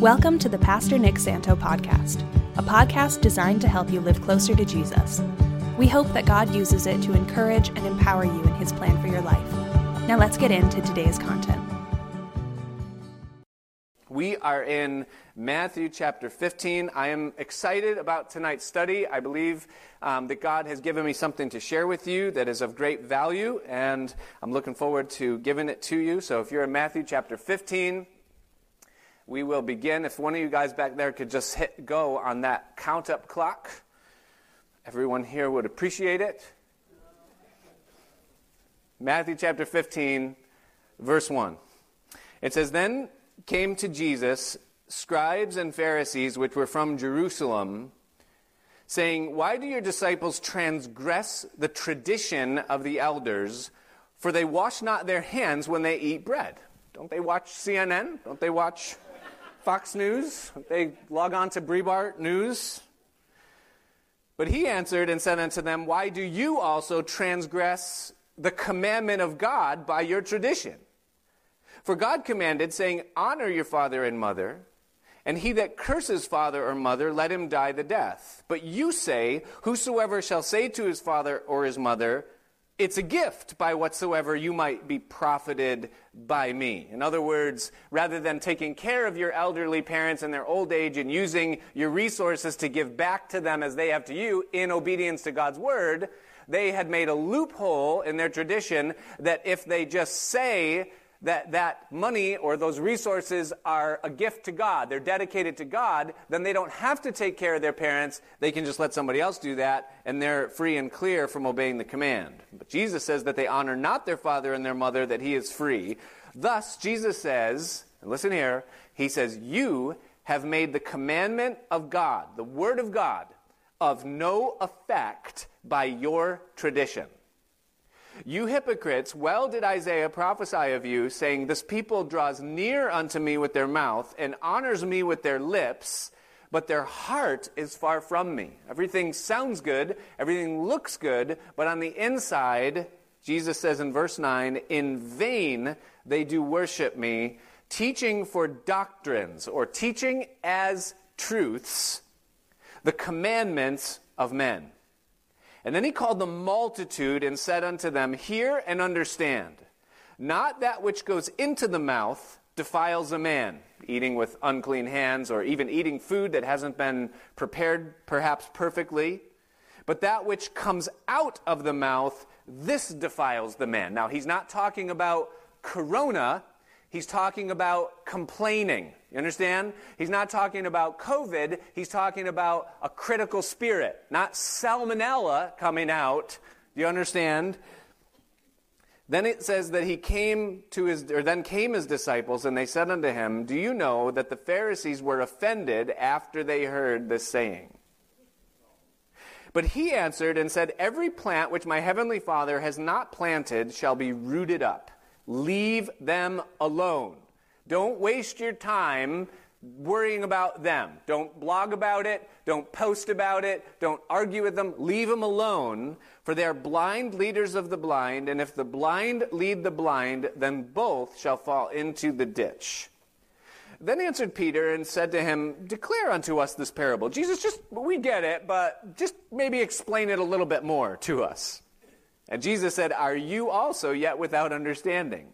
Welcome to the Pastor Nick Santo podcast, a podcast designed to help you live closer to Jesus. We hope that God uses it to encourage and empower you in his plan for your life. Now let's get into today's content. We are in Matthew chapter 15. I am excited about tonight's study. I believe um, that God has given me something to share with you that is of great value, and I'm looking forward to giving it to you. So if you're in Matthew chapter 15, we will begin. If one of you guys back there could just hit go on that count up clock, everyone here would appreciate it. Matthew chapter 15, verse 1. It says, Then came to Jesus scribes and Pharisees, which were from Jerusalem, saying, Why do your disciples transgress the tradition of the elders? For they wash not their hands when they eat bread. Don't they watch CNN? Don't they watch Fox News? They log on to Breitbart News? But he answered and said unto them, Why do you also transgress the commandment of God by your tradition? For God commanded, saying, Honor your father and mother, and he that curses father or mother, let him die the death. But you say, Whosoever shall say to his father or his mother, it's a gift by whatsoever you might be profited by me. In other words, rather than taking care of your elderly parents in their old age and using your resources to give back to them as they have to you in obedience to God's word, they had made a loophole in their tradition that if they just say that that money or those resources are a gift to God, they're dedicated to God, then they don't have to take care of their parents. They can just let somebody else do that, and they're free and clear from obeying the command. But Jesus says that they honor not their father and their mother, that he is free. Thus, Jesus says, and listen here, he says, You have made the commandment of God, the word of God, of no effect by your tradition. You hypocrites, well did Isaiah prophesy of you, saying, This people draws near unto me with their mouth and honors me with their lips, but their heart is far from me. Everything sounds good, everything looks good, but on the inside, Jesus says in verse 9, In vain they do worship me, teaching for doctrines, or teaching as truths, the commandments of men. And then he called the multitude and said unto them, Hear and understand. Not that which goes into the mouth defiles a man, eating with unclean hands, or even eating food that hasn't been prepared perhaps perfectly, but that which comes out of the mouth, this defiles the man. Now, he's not talking about corona, he's talking about complaining. You understand? He's not talking about COVID, he's talking about a critical spirit, not salmonella coming out. Do you understand? Then it says that he came to his, or then came his disciples, and they said unto him, Do you know that the Pharisees were offended after they heard this saying? But he answered and said, Every plant which my heavenly Father has not planted shall be rooted up. Leave them alone. Don't waste your time worrying about them. Don't blog about it. Don't post about it. Don't argue with them. Leave them alone, for they are blind leaders of the blind, and if the blind lead the blind, then both shall fall into the ditch. Then answered Peter and said to him, Declare unto us this parable. Jesus, just, we get it, but just maybe explain it a little bit more to us. And Jesus said, Are you also yet without understanding?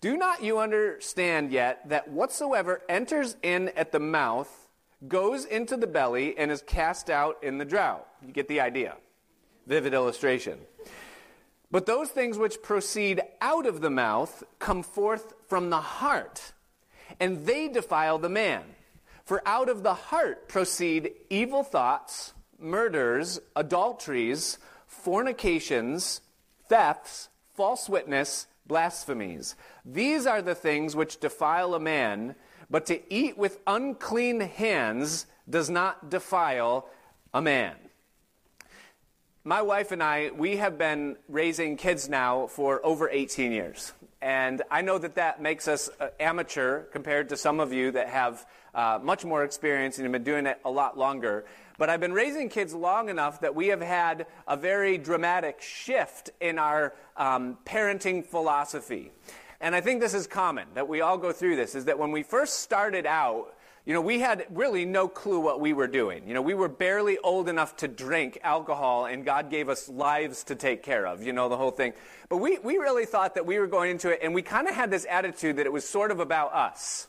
Do not you understand yet that whatsoever enters in at the mouth goes into the belly and is cast out in the drought? You get the idea. Vivid illustration. But those things which proceed out of the mouth come forth from the heart, and they defile the man. For out of the heart proceed evil thoughts, murders, adulteries, fornications, thefts, false witness, blasphemies. These are the things which defile a man, but to eat with unclean hands does not defile a man. My wife and I, we have been raising kids now for over 18 years. And I know that that makes us uh, amateur compared to some of you that have uh, much more experience and have been doing it a lot longer. But I've been raising kids long enough that we have had a very dramatic shift in our um, parenting philosophy. And I think this is common, that we all go through this, is that when we first started out, you know, we had really no clue what we were doing. You know, we were barely old enough to drink alcohol, and God gave us lives to take care of, you know, the whole thing. But we, we really thought that we were going into it, and we kind of had this attitude that it was sort of about us.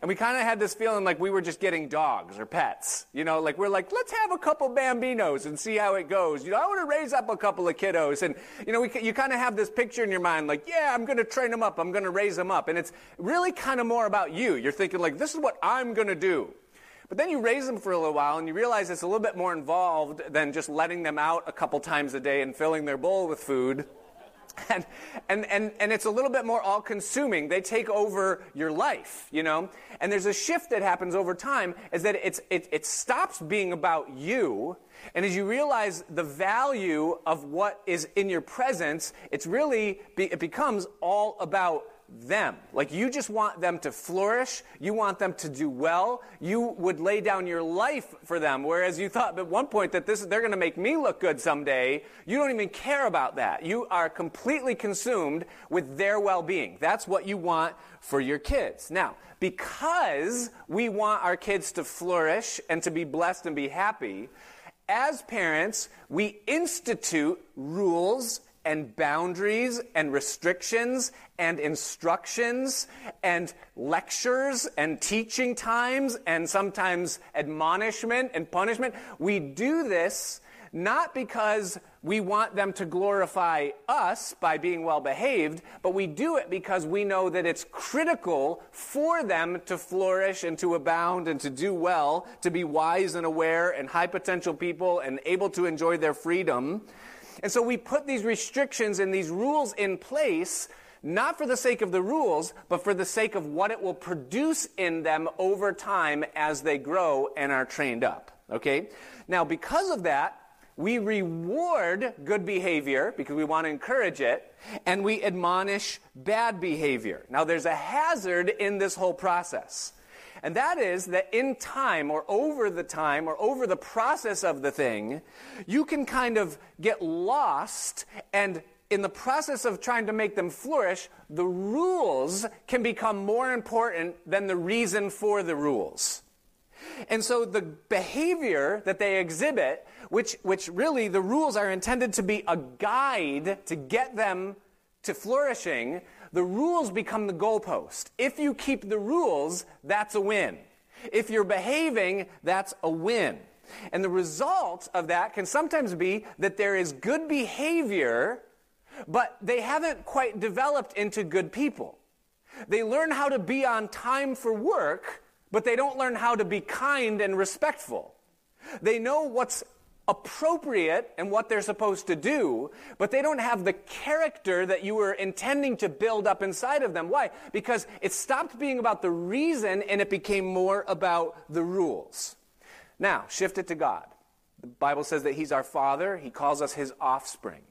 And we kind of had this feeling like we were just getting dogs or pets. You know, like we're like, let's have a couple bambinos and see how it goes. You know, I want to raise up a couple of kiddos. And, you know, we, you kind of have this picture in your mind like, yeah, I'm going to train them up. I'm going to raise them up. And it's really kind of more about you. You're thinking like, this is what I'm going to do. But then you raise them for a little while and you realize it's a little bit more involved than just letting them out a couple times a day and filling their bowl with food. And, and, and, and it's a little bit more all consuming. They take over your life, you know? And there's a shift that happens over time is that it's, it, it stops being about you. And as you realize the value of what is in your presence, it's really, it becomes all about them. Like you just want them to flourish. You want them to do well. You would lay down your life for them. Whereas you thought at one point that this, they're going to make me look good someday. You don't even care about that. You are completely consumed with their well-being. That's what you want for your kids. Now, because we want our kids to flourish and to be blessed and be happy, as parents, we institute rules and boundaries and restrictions and instructions and lectures and teaching times and sometimes admonishment and punishment. We do this not because we want them to glorify us by being well behaved, but we do it because we know that it's critical for them to flourish and to abound and to do well, to be wise and aware and high potential people and able to enjoy their freedom. And so we put these restrictions and these rules in place, not for the sake of the rules, but for the sake of what it will produce in them over time as they grow and are trained up. Okay? Now, because of that, we reward good behavior because we want to encourage it, and we admonish bad behavior. Now, there's a hazard in this whole process. And that is that in time or over the time or over the process of the thing, you can kind of get lost and in the process of trying to make them flourish, the rules can become more important than the reason for the rules. And so the behavior that they exhibit, which, which really the rules are intended to be a guide to get them to flourishing, the rules become the goalpost. If you keep the rules, that's a win. If you're behaving, that's a win. And the result of that can sometimes be that there is good behavior, but they haven't quite developed into good people. They learn how to be on time for work, but they don't learn how to be kind and respectful. They know what's appropriate and what they're supposed to do, but they don't have the character that you were intending to build up inside of them. Why? Because it stopped being about the reason and it became more about the rules. Now, shift it to God. The Bible says that He's our Father, He calls us His offspring.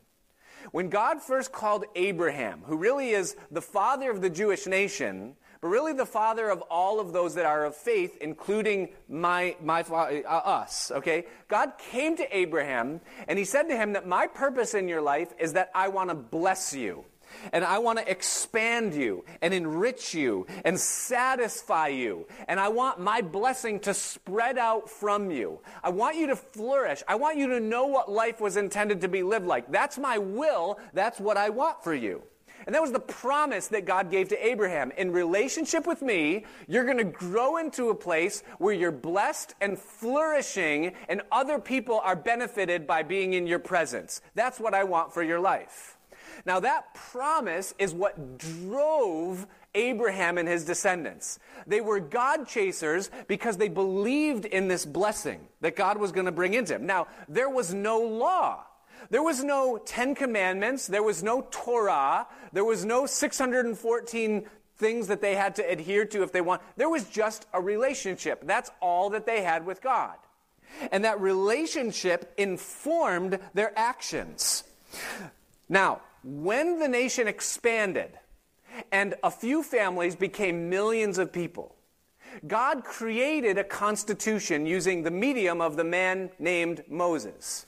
When God first called Abraham, who really is the father of the Jewish nation, but really the father of all of those that are of faith, including my, my uh, us, okay? God came to Abraham and he said to him that my purpose in your life is that I want to bless you. And I want to expand you and enrich you and satisfy you. And I want my blessing to spread out from you. I want you to flourish. I want you to know what life was intended to be lived like. That's my will. That's what I want for you. And that was the promise that God gave to Abraham. In relationship with me, you're going to grow into a place where you're blessed and flourishing, and other people are benefited by being in your presence. That's what I want for your life. Now, that promise is what drove Abraham and his descendants. They were God chasers because they believed in this blessing that God was going to bring into him. Now, there was no law. There was no Ten Commandments. There was no Torah. There was no 614 things that they had to adhere to if they want. There was just a relationship. That's all that they had with God. And that relationship informed their actions. Now, when the nation expanded and a few families became millions of people, God created a constitution using the medium of the man named Moses.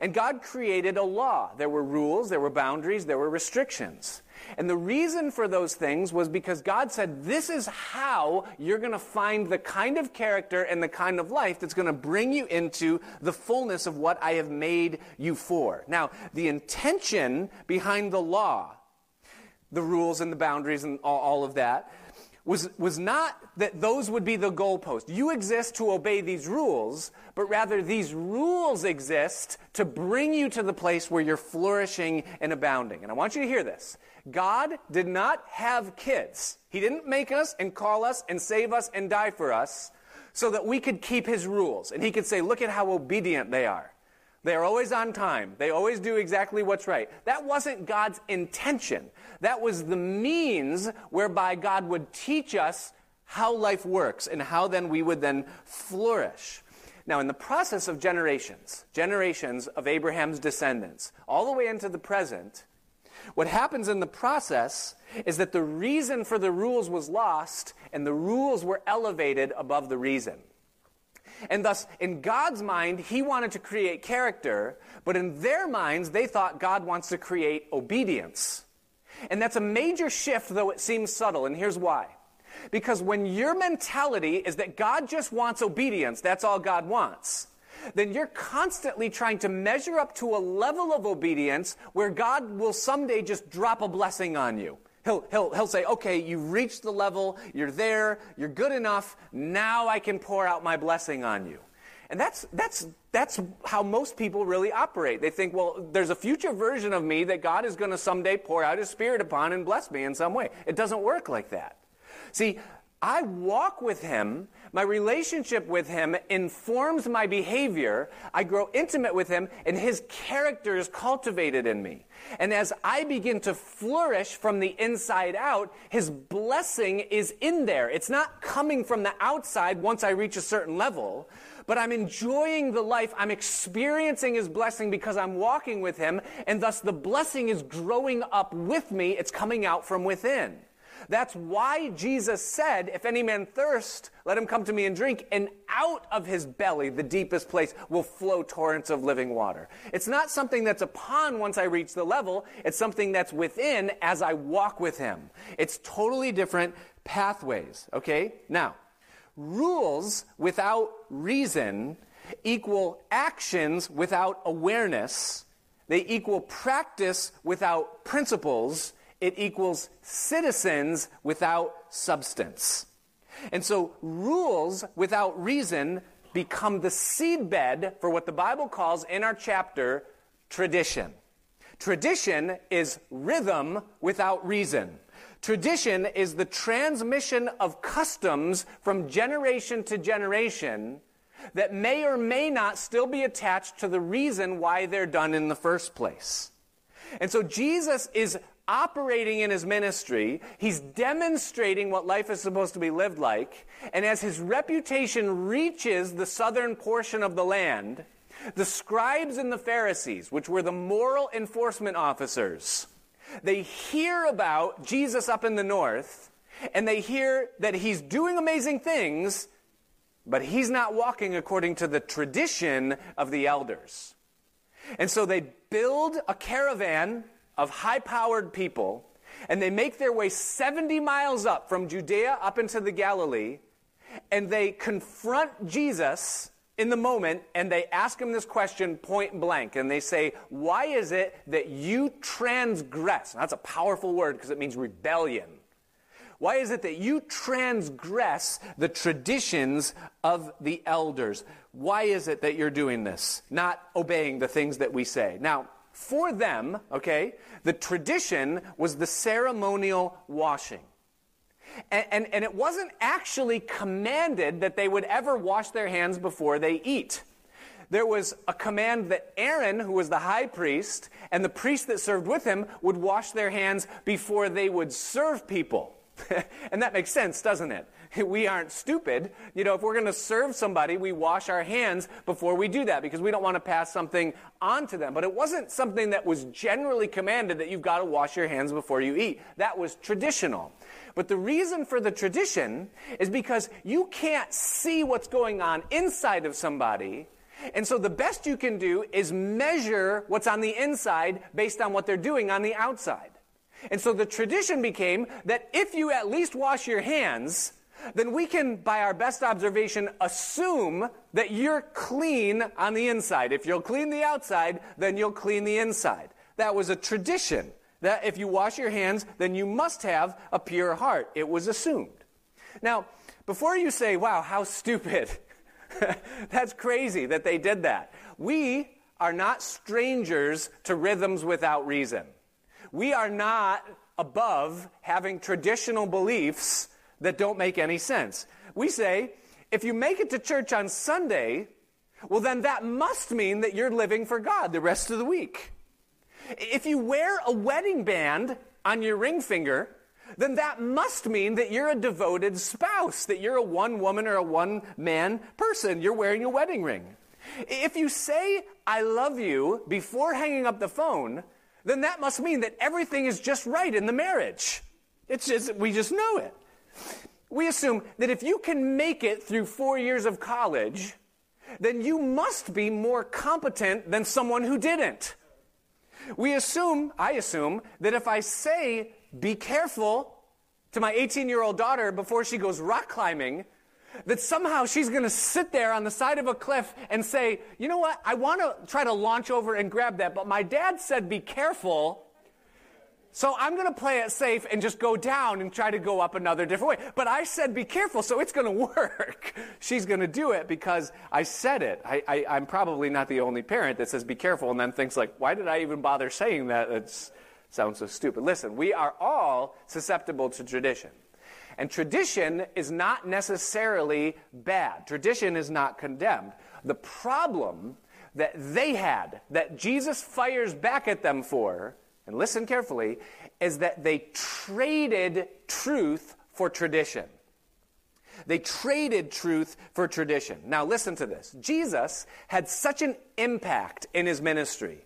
And God created a law. There were rules, there were boundaries, there were restrictions. And the reason for those things was because God said, This is how you're going to find the kind of character and the kind of life that's going to bring you into the fullness of what I have made you for. Now, the intention behind the law, the rules and the boundaries and all, of that, was, was not that those would be the goalpost. You exist to obey these rules, but rather these rules exist to bring you to the place where you're flourishing and abounding. And I want you to hear this. God did not have kids. He didn't make us and call us and save us and die for us so that we could keep his rules. And he could say, look at how obedient they are. They are always on time. They always do exactly what's right. That wasn't God's intention. That was the means whereby God would teach us how life works and how then we would then flourish. Now, in the process of generations, generations of Abraham's descendants, all the way into the present, what happens in the process is that the reason for the rules was lost and the rules were elevated above the reason. And thus, in God's mind, He wanted to create character, but in their minds, they thought God wants to create obedience. And that's a major shift, though it seems subtle, and here's why. Because when your mentality is that God just wants obedience, that's all God wants, then you're constantly trying to measure up to a level of obedience where God will someday just drop a blessing on you. He'll, he'll, he'll say, okay, you've reached the level, you're there, you're good enough, now I can pour out my blessing on you. And that's, that's, that's how most people really operate. They think, well, there's a future version of me that God is going to someday pour out his spirit upon and bless me in some way. It doesn't work like that. See, I walk with him. My relationship with him informs my behavior. I grow intimate with him, and his character is cultivated in me. And as I begin to flourish from the inside out, his blessing is in there. It's not coming from the outside once I reach a certain level, but I'm enjoying the life. I'm experiencing his blessing because I'm walking with him, and thus the blessing is growing up with me. It's coming out from within. That's why Jesus said, If any man thirst, let him come to me and drink, and out of his belly, the deepest place, will flow torrents of living water. It's not something that's upon once I reach the level, it's something that's within as I walk with him. It's totally different pathways, okay? Now, rules without reason equal actions without awareness. They equal practice without principles it equals citizens without substance. And so rules without reason become the seedbed for what the Bible calls in our chapter tradition. Tradition is rhythm without reason. Tradition is the transmission of customs from generation to generation that may or may not still be attached to the reason why they're done in the first place. And so Jesus is operating in his ministry. He's demonstrating what life is supposed to be lived like. And as his reputation reaches the southern portion of the land, the scribes and the Pharisees, which were the moral enforcement officers, they hear about Jesus up in the north, and they hear that he's doing amazing things, but he's not walking according to the tradition of the elders. And so they build a caravan of high powered people, and they make their way 70 miles up from Judea up into the Galilee, and they confront Jesus in the moment and they ask him this question point blank. And they say, Why is it that you transgress? that's a powerful word because it means rebellion. Why is it that you transgress the traditions of the elders? Why is it that you're doing this? Not obeying the things that we say. Now, for them, okay, the tradition was the ceremonial washing. And, and, and, it wasn't actually commanded that they would ever wash their hands before they eat. There was a command that Aaron, who was the high priest, and the priest that served with him would wash their hands before they would serve people. and that makes sense, doesn't it? we aren't stupid. You know, if we're going to serve somebody, we wash our hands before we do that because we don't want to pass something on to them. But it wasn't something that was generally commanded that you've got to wash your hands before you eat. That was traditional. But the reason for the tradition is because you can't see what's going on inside of somebody. And so the best you can do is measure what's on the inside based on what they're doing on the outside. And so the tradition became that if you at least wash your hands, then we can, by our best observation, assume that you're clean on the inside. If you'll clean the outside, then you'll clean the inside. That was a tradition. That if you wash your hands, then you must have a pure heart. It was assumed. Now, before you say, wow, how stupid, that's crazy that they did that. We are not strangers to rhythms without reason. We are not above having traditional beliefs that don't make any sense. We say, if you make it to church on Sunday, well, then that must mean that you're living for God the rest of the week. If you wear a wedding band on your ring finger, then that must mean that you're a devoted spouse, that you're a one woman or a one man person. You're wearing a wedding ring. If you say, I love you before hanging up the phone, then that must mean that everything is just right in the marriage. It's just, we just know it. We assume that if you can make it through four years of college, then you must be more competent than someone who didn't. We assume, I assume, that if I say, be careful to my 18 year old daughter before she goes rock climbing, that somehow she's going to sit there on the side of a cliff and say, you know what, I want to try to launch over and grab that, but my dad said be careful. So I'm going to play it safe and just go down and try to go up another different way. But I said be careful, so it's going to work. She's going to do it because I said it. I, am probably not the only parent that says be careful and then thinks like, why did I even bother saying that? It sounds so stupid. Listen, we are all susceptible to tradition. And tradition is not necessarily bad. Tradition is not condemned. The problem that they had, that Jesus fires back at them for, and listen carefully, is that they traded truth for tradition. They traded truth for tradition. Now, listen to this. Jesus had such an impact in his ministry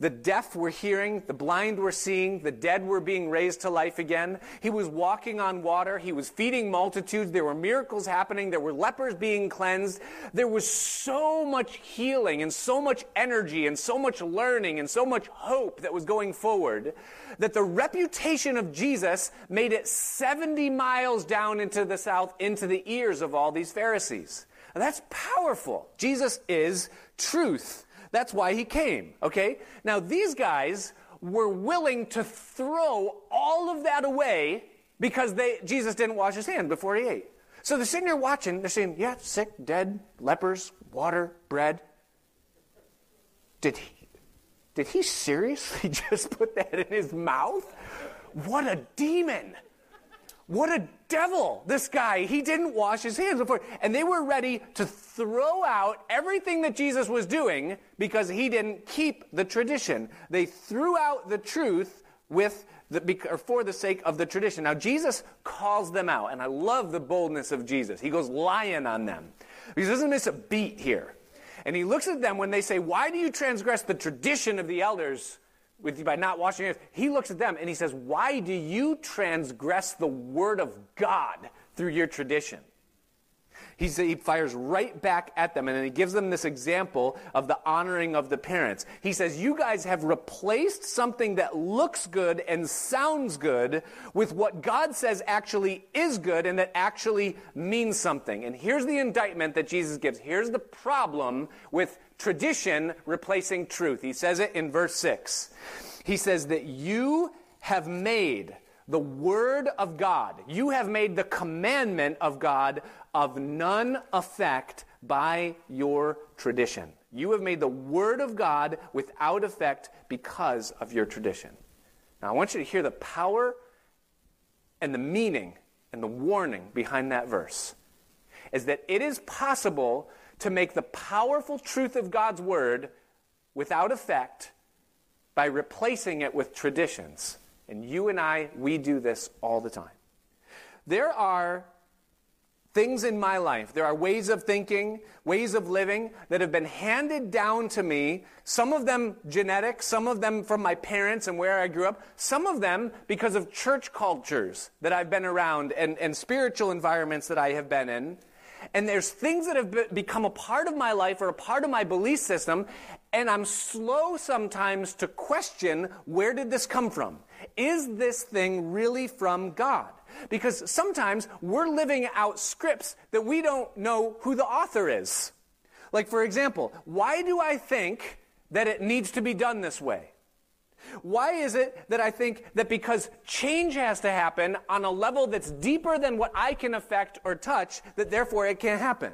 the deaf were hearing, the blind were seeing, the dead were being raised to life again. He was walking on water. He was feeding multitudes. There were miracles happening. There were lepers being cleansed. There was so much healing and so much energy and so much learning and so much hope that was going forward that the reputation of Jesus made it 70 miles down into the south into the ears of all these Pharisees. That's powerful. Jesus is truth. That's why he came, okay? Now, these guys were willing to throw all of that away because they, Jesus didn't wash his hand before he ate. So they're sitting there watching. They're saying, yeah, sick, dead, lepers, water, bread. Did he, did he seriously just put that in his mouth? What a demon. What a devil, this guy. He didn't wash his hands before. And they were ready to throw out everything that Jesus was doing because he didn't keep the tradition. They threw out the truth with the, or for the sake of the tradition. Now, Jesus calls them out, and I love the boldness of Jesus. He goes lion on them. He doesn't miss a beat here. And he looks at them when they say, Why do you transgress the tradition of the elders? With, you by not washing your hands. He looks at them and he says, Why do you transgress the word of God through your tradition? He's, he fires right back at them and then he gives them this example of the honoring of the parents. He says, You guys have replaced something that looks good and sounds good with what God says actually is good and that actually means something. And here's the indictment that Jesus gives. Here's the problem with tradition replacing truth. He says it in verse 6. He says that you have made the word of God, you have made the commandment of God of none effect by your tradition. You have made the word of God without effect because of your tradition. Now, I want you to hear the power and the meaning and the warning behind that verse is that it is possible to make the powerful truth of God's word without effect by replacing it with traditions. And you and I, we do this all the time. There are things in my life, there are ways of thinking, ways of living that have been handed down to me, some of them genetic, some of them from my parents and where I grew up, some of them because of church cultures that I've been around and, and spiritual environments that I have been in. And there's things that have become a part of my life or a part of my belief system, and I'm slow sometimes to question where did this come from? is this thing really from God? Because sometimes we're living out scripts that we don't know who the author is. Like, for example, why do I think that it needs to be done this way? Why is it that I think that because change has to happen on a level that's deeper than what I can affect or touch, that therefore it can't happen?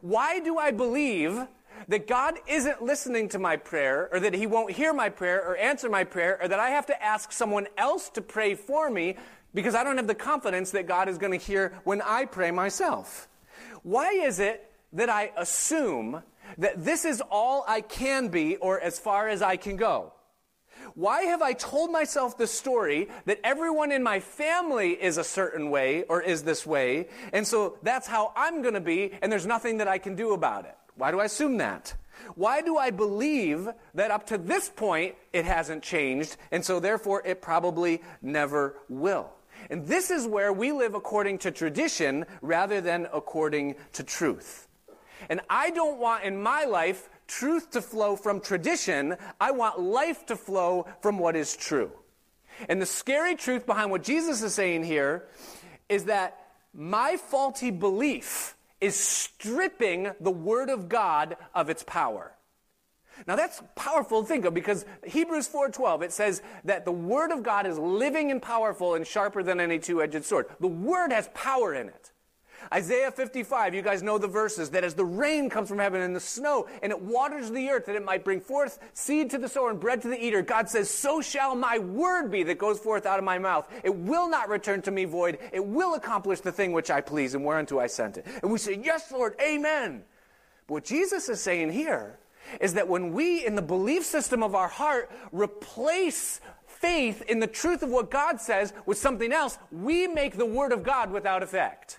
Why do I believe that God isn't listening to my prayer, or that He won't hear my prayer, or answer my prayer, or that I have to ask someone else to pray for me because I don't have the confidence that God is going to hear when I pray myself? Why is it that I assume that this is all I can be, or as far as I can go? Why have I told myself the story that everyone in my family is a certain way or is this way, and so that's how I'm going to be, and there's nothing that I can do about it? Why do I assume that? Why do I believe that up to this point it hasn't changed, and so therefore it probably never will? And this is where we live according to tradition rather than according to truth. And I don't want in my life truth to flow from tradition. I want life to flow from what is true. And the scary truth behind what Jesus is saying here is that my faulty belief is stripping the Word of God of its power. Now that's powerful to think of because Hebrews 4:12 it says that the word of God is living and powerful and sharper than any two-edged sword. The word has power in it. Isaiah 55, you guys know the verses, that as the rain comes from heaven and the snow, and it waters the earth, that it might bring forth seed to the sower and bread to the eater, God says, So shall my word be that goes forth out of my mouth. It will not return to me void. It will accomplish the thing which I please and whereunto I sent it. And we say, Yes, Lord, amen. But what Jesus is saying here is that when we, in the belief system of our heart, replace faith in the truth of what God says with something else, we make the word of God without effect.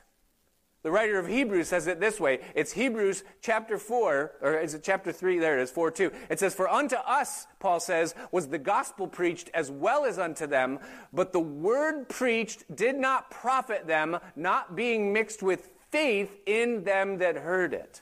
The writer of Hebrews says it this way. It's Hebrews chapter 4, or is it chapter 3? There it is, 4 2. It says, For unto us, Paul says, was the gospel preached as well as unto them, but the word preached did not profit them, not being mixed with faith in them that heard it.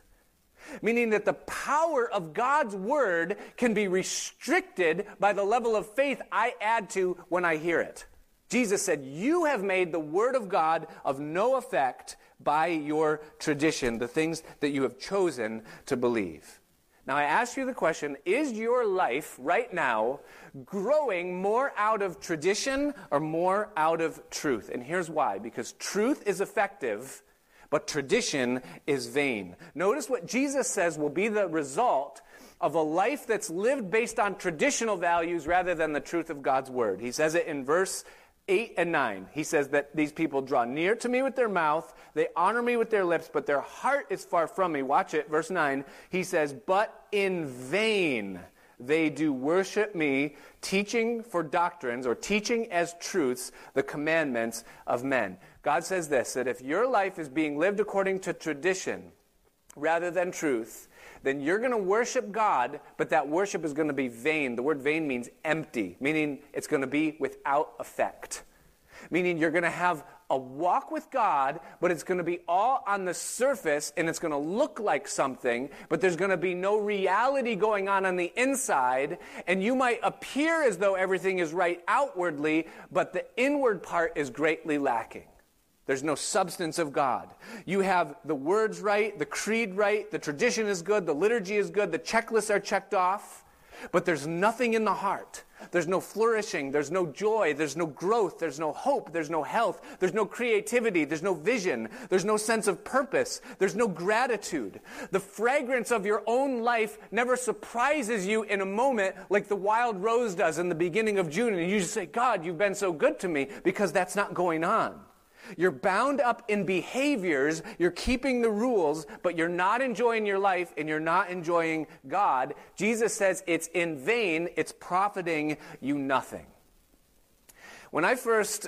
Meaning that the power of God's word can be restricted by the level of faith I add to when I hear it. Jesus said, You have made the word of God of no effect by your tradition, the things that you have chosen to believe. Now, I ask you the question is your life right now growing more out of tradition or more out of truth? And here's why because truth is effective, but tradition is vain. Notice what Jesus says will be the result of a life that's lived based on traditional values rather than the truth of God's word. He says it in verse 8 and 9, he says that these people draw near to me with their mouth, they honor me with their lips, but their heart is far from me. Watch it, verse 9. He says, But in vain they do worship me, teaching for doctrines or teaching as truths the commandments of men. God says this that if your life is being lived according to tradition rather than truth, then you're going to worship God, but that worship is going to be vain. The word vain means empty, meaning it's going to be without effect. Meaning you're going to have a walk with God, but it's going to be all on the surface and it's going to look like something, but there's going to be no reality going on on the inside. And you might appear as though everything is right outwardly, but the inward part is greatly lacking. There's no substance of God. You have the words right, the creed right, the tradition is good, the liturgy is good, the checklists are checked off, but there's nothing in the heart. There's no flourishing, there's no joy, there's no growth, there's no hope, there's no health, there's no creativity, there's no vision, there's no sense of purpose, there's no gratitude. The fragrance of your own life never surprises you in a moment like the wild rose does in the beginning of June, and you just say, God, you've been so good to me, because that's not going on. You're bound up in behaviors, you're keeping the rules, but you're not enjoying your life and you're not enjoying God. Jesus says it's in vain, it's profiting you nothing. When I first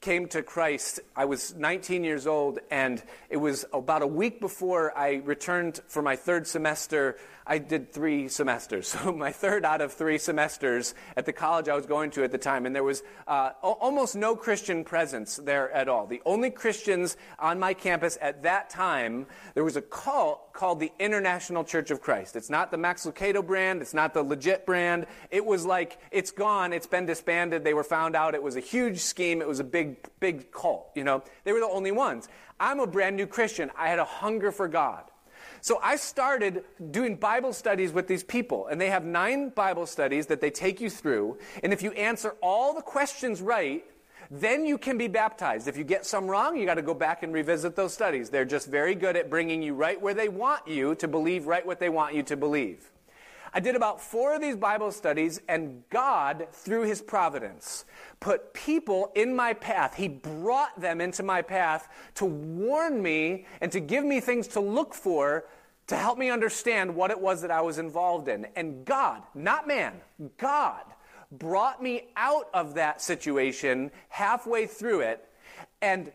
came to Christ, I was 19 years old, and it was about a week before I returned for my third semester. I did three semesters, so my third out of three semesters at the college I was going to at the time, and there was uh, almost no Christian presence there at all. The only Christians on my campus at that time, there was a cult called the International Church of Christ. It's not the Max Lucado brand, it's not the legit brand. It was like, it's gone, it's been disbanded, they were found out, it was a huge scheme, it was a big, big cult, you know. They were the only ones. I'm a brand new Christian. I had a hunger for God. So I started doing Bible studies with these people, and they have nine Bible studies that they take you through. And if you answer all the questions right, then you can be baptized. If you get some wrong, you got to go back and revisit those studies. They're just very good at bringing you right where they want you to believe right what they want you to believe. I did about four of these Bible studies, and God, through His providence, put people in my path. He brought them into my path to warn me and to give me things to look for to help me understand what it was that I was involved in. And God, not man, God, brought me out of that situation halfway through it and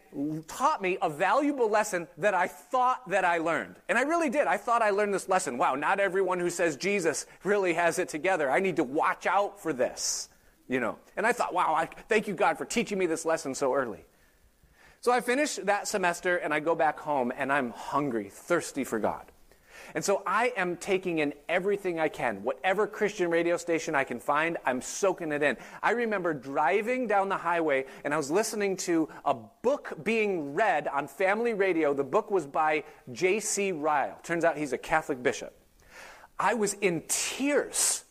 taught me a valuable lesson that I thought that I learned. And I really did. I thought I learned this lesson. Wow, not everyone who says Jesus really has it together. I need to watch out for this, you know. And I thought, wow, I thank you God for teaching me this lesson so early. So I finish that semester and I go back home and I'm hungry, thirsty for God. And so I am taking in everything I can. Whatever Christian radio station I can find, I'm soaking it in. I remember driving down the highway and I was listening to a book being read on family radio. The book was by J.C. Ryle. Turns out he's a Catholic bishop. I was in tears.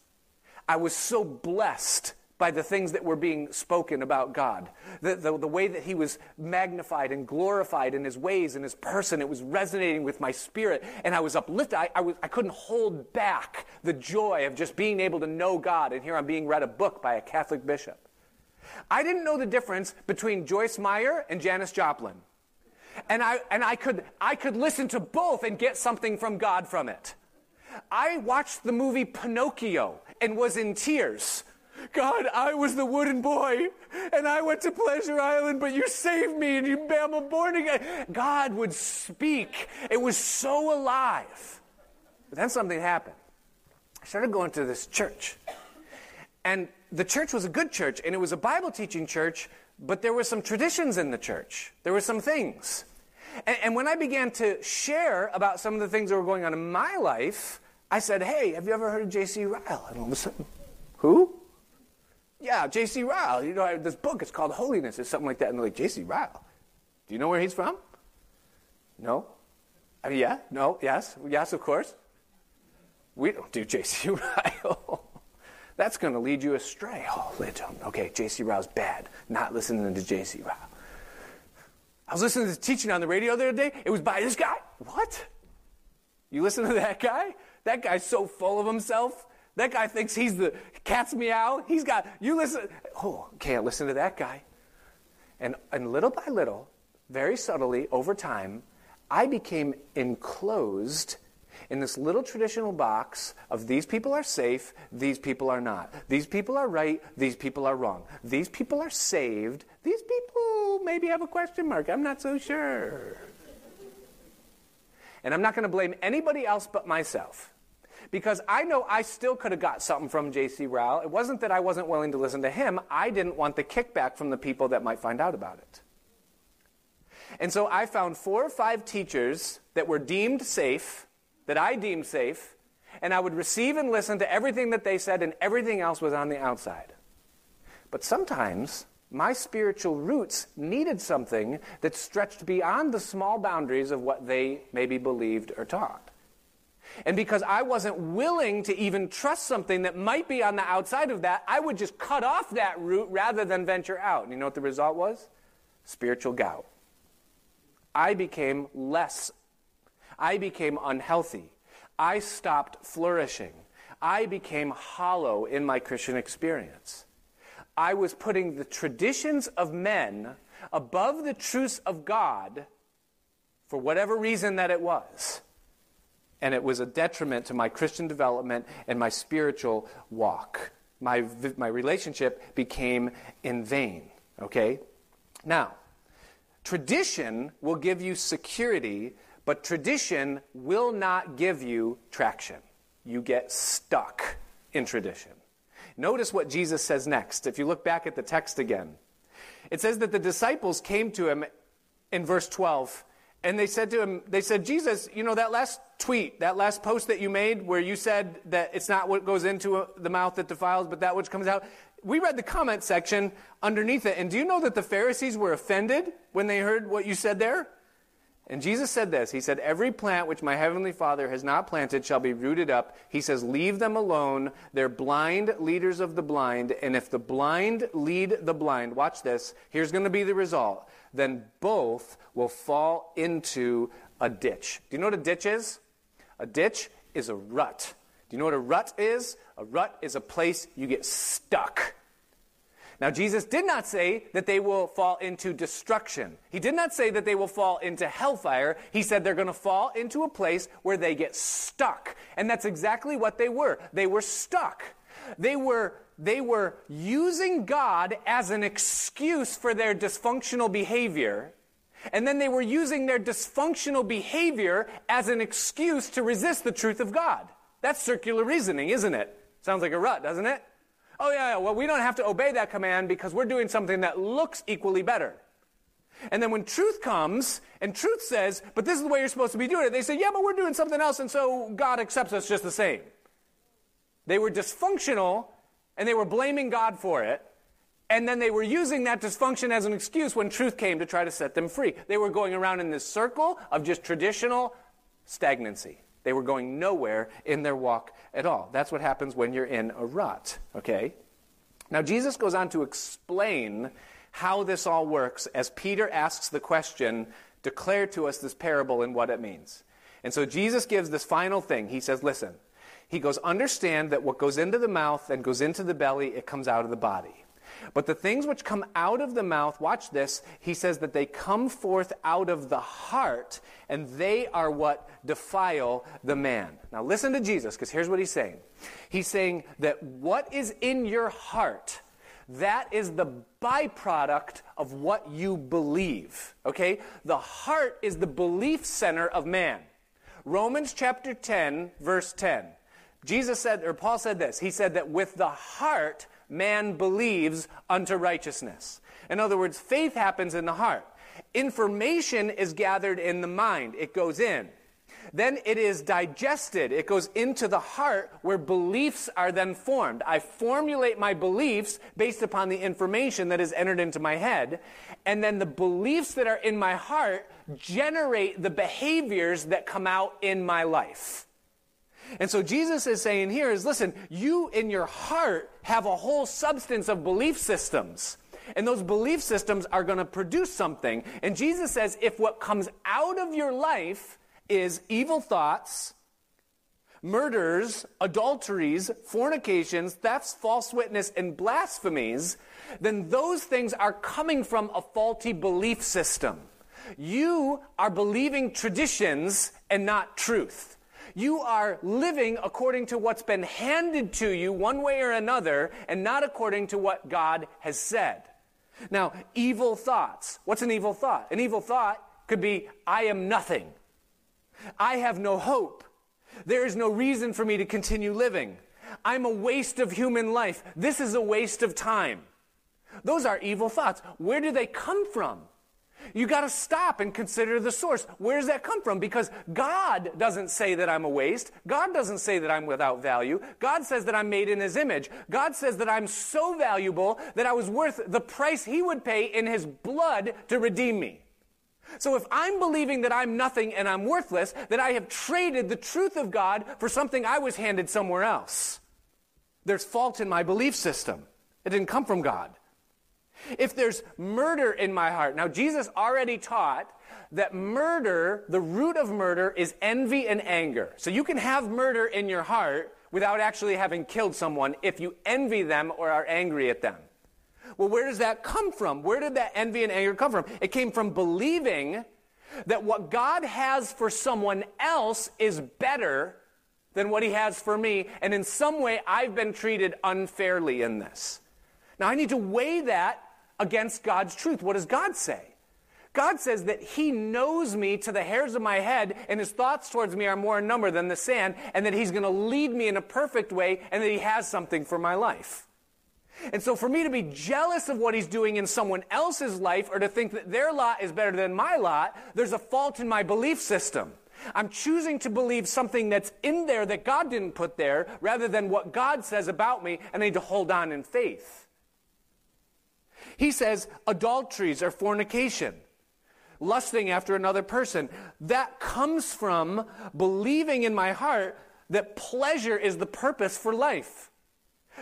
I was so blessed by the things that were being spoken about God. The, the, the, way that he was magnified and glorified in his ways and his person, it was resonating with my spirit. And I was uplifted. I, I, was, I couldn't hold back the joy of just being able to know God. And here I'm being read a book by a Catholic bishop. I didn't know the difference between Joyce Meyer and Janis Joplin. And I, and I, could, I could listen to both and get something from God from it. I watched the movie Pinocchio and was in tears God, I was the wooden boy and I went to Pleasure Island, but you saved me and you, I'm born again. God would speak. It was so alive. But then something happened. I started going to this church. And the church was a good church and it was a Bible teaching church, but there were some traditions in the church. There were some things. And, and when I began to share about some of the things that were going on in my life, I said, Hey, have you ever heard of J.C. Ryle? And all of a sudden, who? Yeah, J.C. Ryle. You know, this book. It's called Holiness or something like that. And they're like, J.C. Ryle. Do you know where he's from? No? I mean, yeah? No? Yes? Yes, of course. We don't do J.C. Ryle. That's going to lead you astray. Oh, okay, J.C. Ryle's bad. Not listening to J.C. Ryle. I was listening to teaching on the radio the other day. It was by this guy. What? You listen to that guy? That guy's so full of himself. That guy thinks he's the cat's meow. He's got, you listen, oh, can't listen to that guy. And, and little by little, very subtly, over time, I became enclosed in this little traditional box of these people are safe, these people are not. These people are right, these people are wrong. These people are saved, these people maybe have a question mark. I'm not so sure. And I'm not going to blame anybody else but myself because I know I still could have got something from J.C. Ryle. It wasn't that I wasn't willing to listen to him, I didn't want the kickback from the people that might find out about it. And so I found four or five teachers that were deemed safe, that I deemed safe, and I would receive and listen to everything that they said, and everything else was on the outside. But sometimes my spiritual roots needed something that stretched beyond the small boundaries of what they maybe believed or taught. And because I wasn't willing to even trust something that might be on the outside of that, I would just cut off that root rather than venture out. And you know what the result was? Spiritual gout. I became less. I became unhealthy. I stopped flourishing. I became hollow in my Christian experience. I was putting the traditions of men above the truths of God for whatever reason that it was and it was a detriment to my Christian development and my spiritual walk. My, my relationship became in vain, okay? Now, tradition will give you security, but tradition will not give you traction. You get stuck in tradition. Notice what Jesus says next. If you look back at the text again, it says that the disciples came to him in verse 12 and they said to him, they said, Jesus, you know, that last tweet, that last post that you made where you said that it's not what goes into the mouth that defiles, but that which comes out. We read the comment section underneath it. And do you know that the Pharisees were offended when they heard what you said there? And Jesus said this He said, Every plant which my heavenly Father has not planted shall be rooted up. He says, Leave them alone. They're blind leaders of the blind. And if the blind lead the blind, watch this, here's going to be the result. Then both will fall into a ditch. Do you know what a ditch is? A ditch is a rut. Do you know what a rut is? A rut is a place you get stuck. Now, Jesus did not say that they will fall into destruction. He did not say that they will fall into hellfire. He said they're going to fall into a place where they get stuck. And that's exactly what they were. They were stuck. They were, they were using God as an excuse for their dysfunctional behavior. And then they were using their dysfunctional behavior as an excuse to resist the truth of God. That's circular reasoning, isn't it? Sounds like a rut, doesn't it? Oh, yeah, yeah, well, we don't have to obey that command because we're doing something that looks equally better. And then when truth comes and truth says, but this is the way you're supposed to be doing it, they say, yeah, but we're doing something else, and so God accepts us just the same. They were dysfunctional and they were blaming God for it. And then they were using that dysfunction as an excuse when truth came to try to set them free. They were going around in this circle of just traditional stagnancy. They were going nowhere in their walk at all. That's what happens when you're in a rut, okay? Now, Jesus goes on to explain how this all works as Peter asks the question, Declare to us this parable and what it means. And so Jesus gives this final thing. He says, Listen, he goes, Understand that what goes into the mouth and goes into the belly, it comes out of the body. But the things which come out of the mouth, watch this, he says that they come forth out of the heart, and they are what defile the man. Now listen to Jesus, because here's what he's saying. He's saying that what is in your heart, that is the byproduct of what you believe. Okay? The heart is the belief center of man. Romans chapter 10, verse 10. Jesus said, or Paul said this. He said that with the heart, man believes unto righteousness. In other words, faith happens in the heart. Information is gathered in the mind, it goes in. Then it is digested. It goes into the heart where beliefs are then formed. I formulate my beliefs based upon the information that is entered into my head. And then the beliefs that are in my heart generate the behaviors that come out in my life. And so Jesus is saying here is listen, you in your heart have a whole substance of belief systems. And those belief systems are going to produce something. And Jesus says if what comes out of your life is evil thoughts, murders, adulteries, fornications, thefts, false witness, and blasphemies, then those things are coming from a faulty belief system. You are believing traditions and not truth. You are living according to what's been handed to you one way or another and not according to what God has said. Now, evil thoughts. What's an evil thought? An evil thought could be, I am nothing. I have no hope. There is no reason for me to continue living. I'm a waste of human life. This is a waste of time. Those are evil thoughts. Where do they come from? You got to stop and consider the source. Where does that come from? Because God doesn't say that I'm a waste. God doesn't say that I'm without value. God says that I'm made in His image. God says that I'm so valuable that I was worth the price He would pay in His blood to redeem me. So if I'm believing that I'm nothing and I'm worthless, that I have traded the truth of God for something I was handed somewhere else. There's fault in my belief system. It didn't come from God. If there's murder in my heart, now Jesus already taught that murder, the root of murder, is envy and anger. So you can have murder in your heart without actually having killed someone if you envy them or are angry at them. Well, where does that come from? Where did that envy and anger come from? It came from believing that what God has for someone else is better than what he has for me, and in some way I've been treated unfairly in this. Now I need to weigh that against God's truth. What does God say? God says that He knows me to the hairs of my head, and His thoughts towards me are more in number than the sand, and that He's going to lead me in a perfect way, and that He has something for my life. And so, for me to be jealous of what He's doing in someone else's life, or to think that their lot is better than my lot, there's a fault in my belief system. I'm choosing to believe something that's in there that God didn't put there, rather than what God says about me, and I need to hold on in faith. He says adulteries are fornication lusting after another person. That comes from believing in my heart that pleasure is the purpose for life.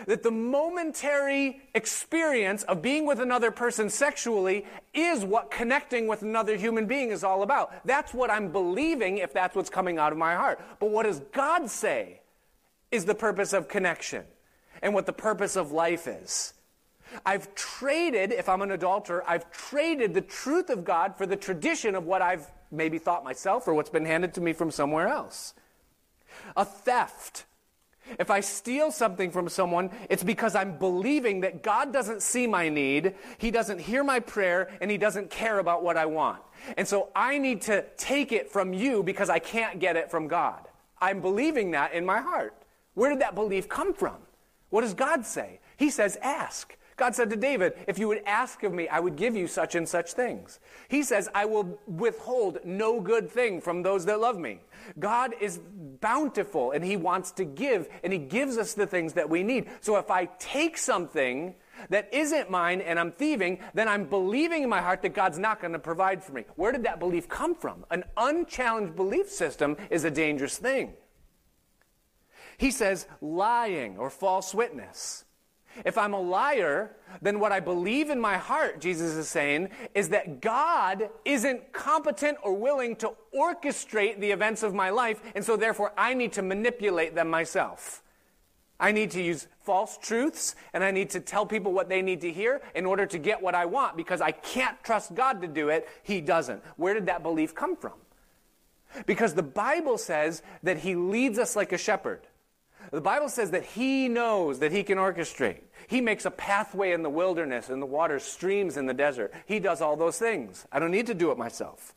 That the momentary experience of being with another person sexually is what connecting with another human being is all about. That's what I'm believing if that's what's coming out of my heart. But what does God say is the purpose of connection and what the purpose of life is? I've traded, if I'm an adulterer, I've traded the truth of God for the tradition of what I've maybe thought myself or what's been handed to me from somewhere else. A theft. If I steal something from someone, it's because I'm believing that God doesn't see my need, He doesn't hear my prayer, and He doesn't care about what I want. And so I need to take it from you because I can't get it from God. I'm believing that in my heart. Where did that belief come from? What does God say? He says, ask. God said to David, If you would ask of me, I would give you such and such things. He says, I will withhold no good thing from those that love me. God is bountiful and He wants to give, and He gives us the things that we need. So if I take something that isn't mine and I'm thieving, then I'm believing in my heart that God's not going to provide for me. Where did that belief come from? An unchallenged belief system is a dangerous thing. He says lying or false witness. If I'm a liar, then what I believe in my heart, Jesus is saying, is that God isn't competent or willing to orchestrate the events of my life, and so therefore I need to manipulate them myself. I need to use false truths, and I need to tell people what they need to hear in order to get what I want because I can't trust God to do it. He doesn't. Where did that belief come from? Because the Bible says that He leads us like a shepherd. The Bible says that He knows that He can orchestrate. He makes a pathway in the wilderness, and the water streams in the desert. He does all those things. I don't need to do it myself.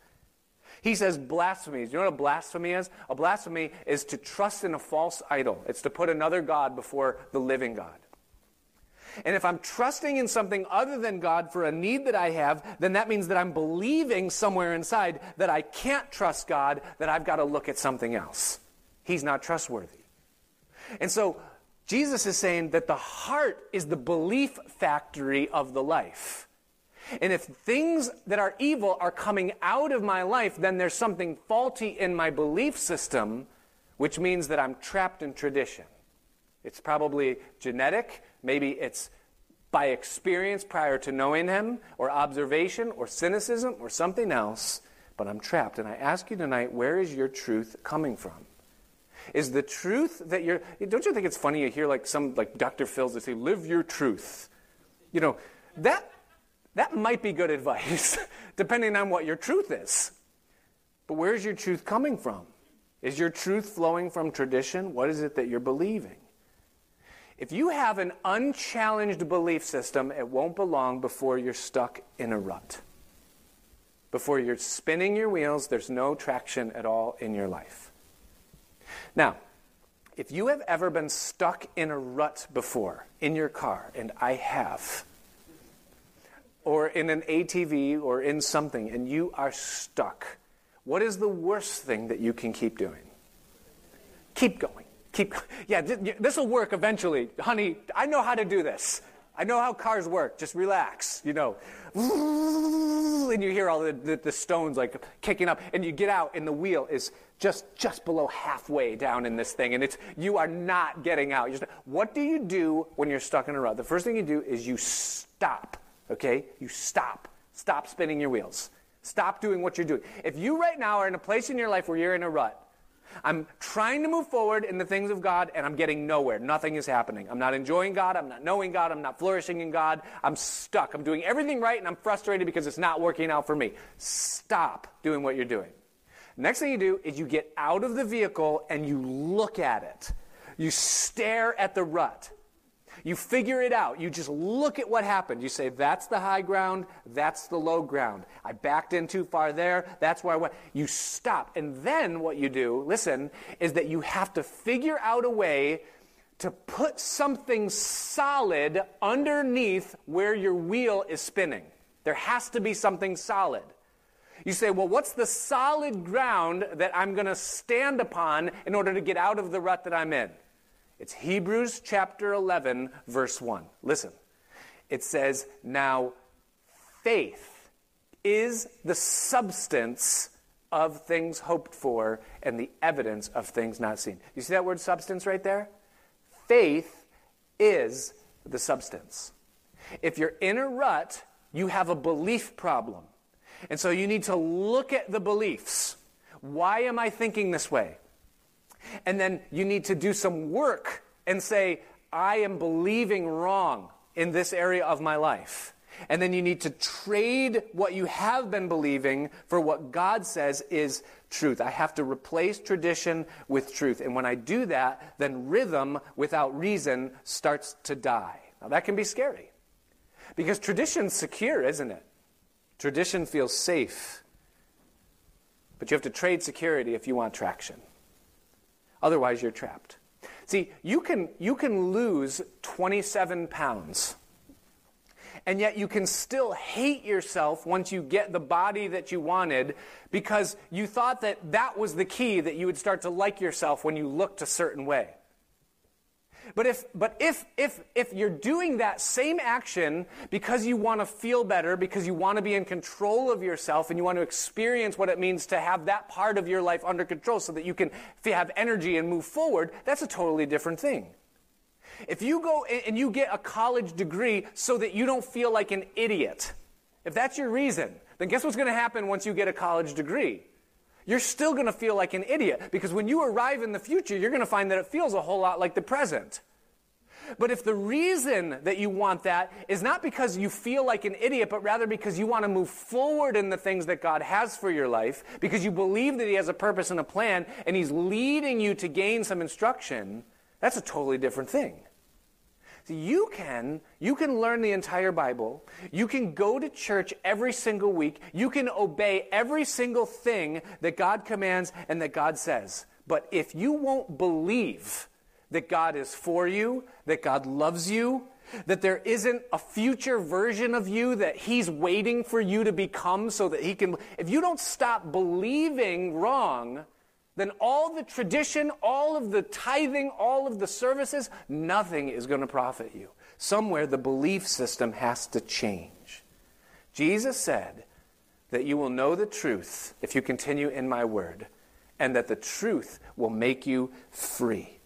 He says blasphemies. You know what a blasphemy is? A blasphemy is to trust in a false idol, it's to put another God before the living God. And if I'm trusting in something other than God for a need that I have, then that means that I'm believing somewhere inside that I can't trust God, that I've got to look at something else. He's not trustworthy. And so Jesus is saying that the heart is the belief factory of the life. And if things that are evil are coming out of my life, then there's something faulty in my belief system, which means that I'm trapped in tradition. It's probably genetic, maybe it's by experience prior to knowing Him, or observation, or cynicism, or something else, but I'm trapped. And I ask you tonight, where is your truth coming from? Is the truth that you're, don't you think it's funny you hear like some, like Dr. Phil's that say, live your truth? You know, that, that might be good advice, depending on what your truth is. But where's your truth coming from? Is your truth flowing from tradition? What is it that you're believing? If you have an unchallenged belief system, it won't belong before you're stuck in a rut. Before you're spinning your wheels, there's no traction at all in your life. Now, if you have ever been stuck in a rut before in your car, and I have, or in an ATV or in something, and you are stuck, what is the worst thing that you can keep doing? Keep going. Keep Yeah, this will work eventually. Honey, I know how to do this. I know how cars work. Just relax, you know. And you hear all the, the, the, stones like kicking up, and you get out, and the wheel is just just below halfway down in this thing, and it's you are not getting out. What do you do when you're stuck in a rut? The first thing you do is you stop. Okay, you stop. Stop spinning your wheels. Stop doing what you're doing. If you right now are in a place in your life where you're in a rut, I'm trying to move forward in the things of God and I'm getting nowhere. Nothing is happening. I'm not enjoying God. I'm not knowing God. I'm not flourishing in God. I'm stuck. I'm doing everything right and I'm frustrated because it's not working out for me. Stop doing what you're doing. Next thing you do is you get out of the vehicle and you look at it. You stare at the rut. You figure it out. You just look at what happened. You say, that's the high ground, that's the low ground. I backed in too far there, that's where I went. You stop. And then what you do, listen, is that you have to figure out a way to put something solid underneath where your wheel is spinning. There has to be something solid. You say, well, what's the solid ground that I'm going to stand upon in order to get out of the rut that I'm in? It's Hebrews chapter 11, verse 1. Listen. It says, Now faith is the substance of things hoped for and the evidence of things not seen. You see that word substance right there? Faith is the substance. If you're in a rut, you have a belief problem. And so you need to look at the beliefs. Why am I thinking this way? And then you need to do some work and say, I am believing wrong in this area of my life. And then you need to trade what you have been believing for what God says is truth. I have to replace tradition with truth. And when I do that, then rhythm without reason starts to die. Now, that can be scary because tradition's secure, isn't it? Tradition feels safe. But you have to trade security if you want traction. Otherwise, you're trapped. See, you can, you can lose 27 pounds, and yet you can still hate yourself once you get the body that you wanted because you thought that that was the key that you would start to like yourself when you looked a certain way. But if, but if, if, if you're doing that same action because you want to feel better, because you want to be in control of yourself, and you want to experience what it means to have that part of your life under control so that you can have energy and move forward, that's a totally different thing. If you go and you get a college degree so that you don't feel like an idiot, if that's your reason, then guess what's going to happen once you get a college degree? You're still going to feel like an idiot because when you arrive in the future, you're going to find that it feels a whole lot like the present. But if the reason that you want that is not because you feel like an idiot, but rather because you want to move forward in the things that God has for your life, because you believe that He has a purpose and a plan, and He's leading you to gain some instruction, that's a totally different thing. You can, you can learn the entire Bible. You can go to church every single week. You can obey every single thing that God commands and that God says. But if you won't believe that God is for you, that God loves you, that there isn't a future version of you that He's waiting for you to become so that He can, if you don't stop believing wrong, then all the tradition, all of the tithing, all of the services, nothing is going to profit you. Somewhere the belief system has to change. Jesus said that you will know the truth if you continue in my word, and that the truth will make you free.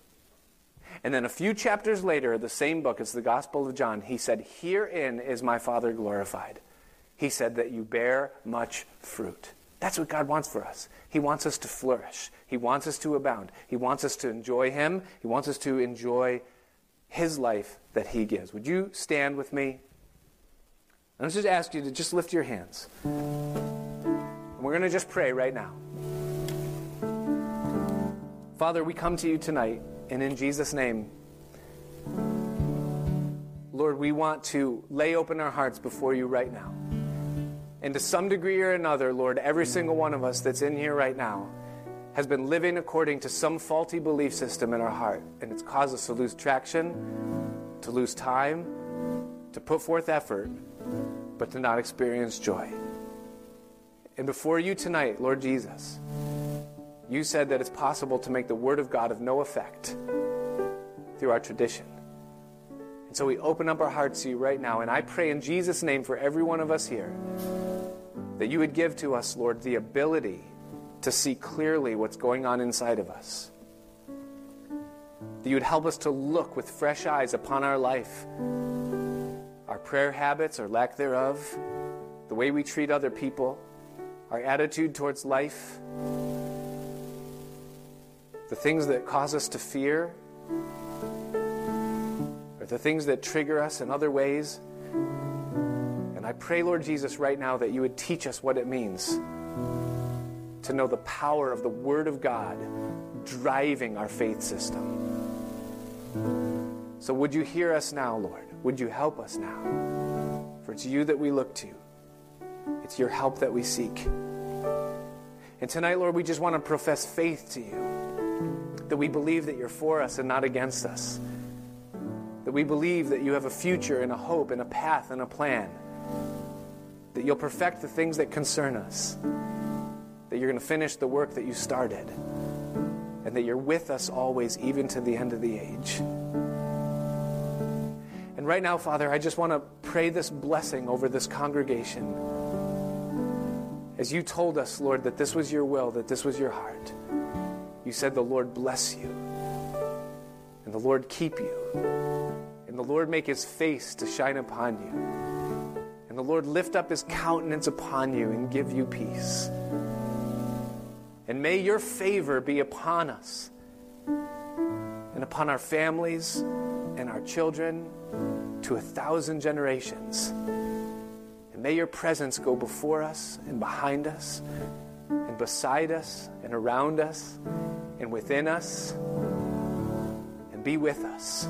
And then a few chapters later, the same book, it's the Gospel of John, he said, Herein is my Father glorified. He said that you bear much fruit. That's what God wants for us. He wants us to flourish. He wants us to abound. He wants us to enjoy Him. He wants us to enjoy His life that He gives. Would you stand with me? Let's just ask you to just lift your hands. And we're going to just pray right now. Father, we come to you tonight, and in Jesus' name, Lord, we want to lay open our hearts before you right now. And to some degree or another, Lord, every single one of us that's in here right now has been living according to some faulty belief system in our heart. And it's caused us to lose traction, to lose time, to put forth effort, but to not experience joy. And before you tonight, Lord Jesus, you said that it's possible to make the Word of God of no effect through our tradition. And so we open up our hearts to you right now. And I pray in Jesus' name for every one of us here that you would give to us, Lord, the ability to see clearly what's going on inside of us. That you would help us to look with fresh eyes upon our life, our prayer habits or lack thereof, the way we treat other people, our attitude towards life, the things that cause us to fear, or the things that trigger us in other ways. I pray, Lord Jesus, right now that you would teach us what it means to know the power of the Word of God driving our faith system. So would you hear us now, Lord? Would you help us now? For it's you that we look to. It's your help that we seek. And tonight, Lord, we just want to profess faith to you. That we believe that you're for us and not against us. That we believe that you have a future and a hope and a path and a plan. That you'll perfect the things that concern us. That you're going to finish the work that you started. And that you're with us always, even to the end of the age. And right now, Father, I just want to pray this blessing over this congregation. As you told us, Lord, that this was your will, that this was your heart, you said, The Lord bless you, and the Lord keep you, and the Lord make his face to shine upon you, the Lord lift up his countenance upon you and give you peace. And may your favor be upon us and upon our families and our children to a thousand generations. And may your presence go before us and behind us and beside us and around us and within us and be with us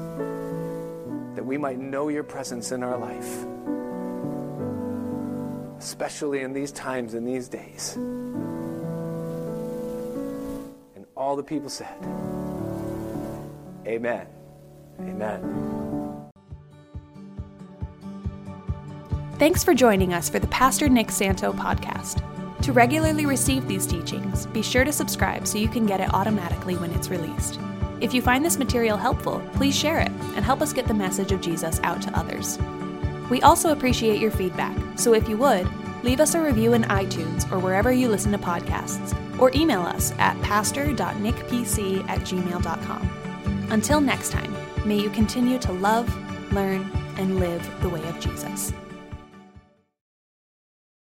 that we might know your presence in our life, especially in these times and these days. And all the people said, Amen. Amen. Thanks for joining us for the Pastor Nick Santo podcast. To regularly receive these teachings, be sure to subscribe so you can get it automatically when it's released. If you find this material helpful, please share it and help us get the message of Jesus out to others. We also appreciate your feedback, so if you would, leave us a review in iTunes or wherever you listen to podcasts, or email us at pastor.nickpc at gmail.com. Until next time, may you continue to love, learn, and live the way of Jesus.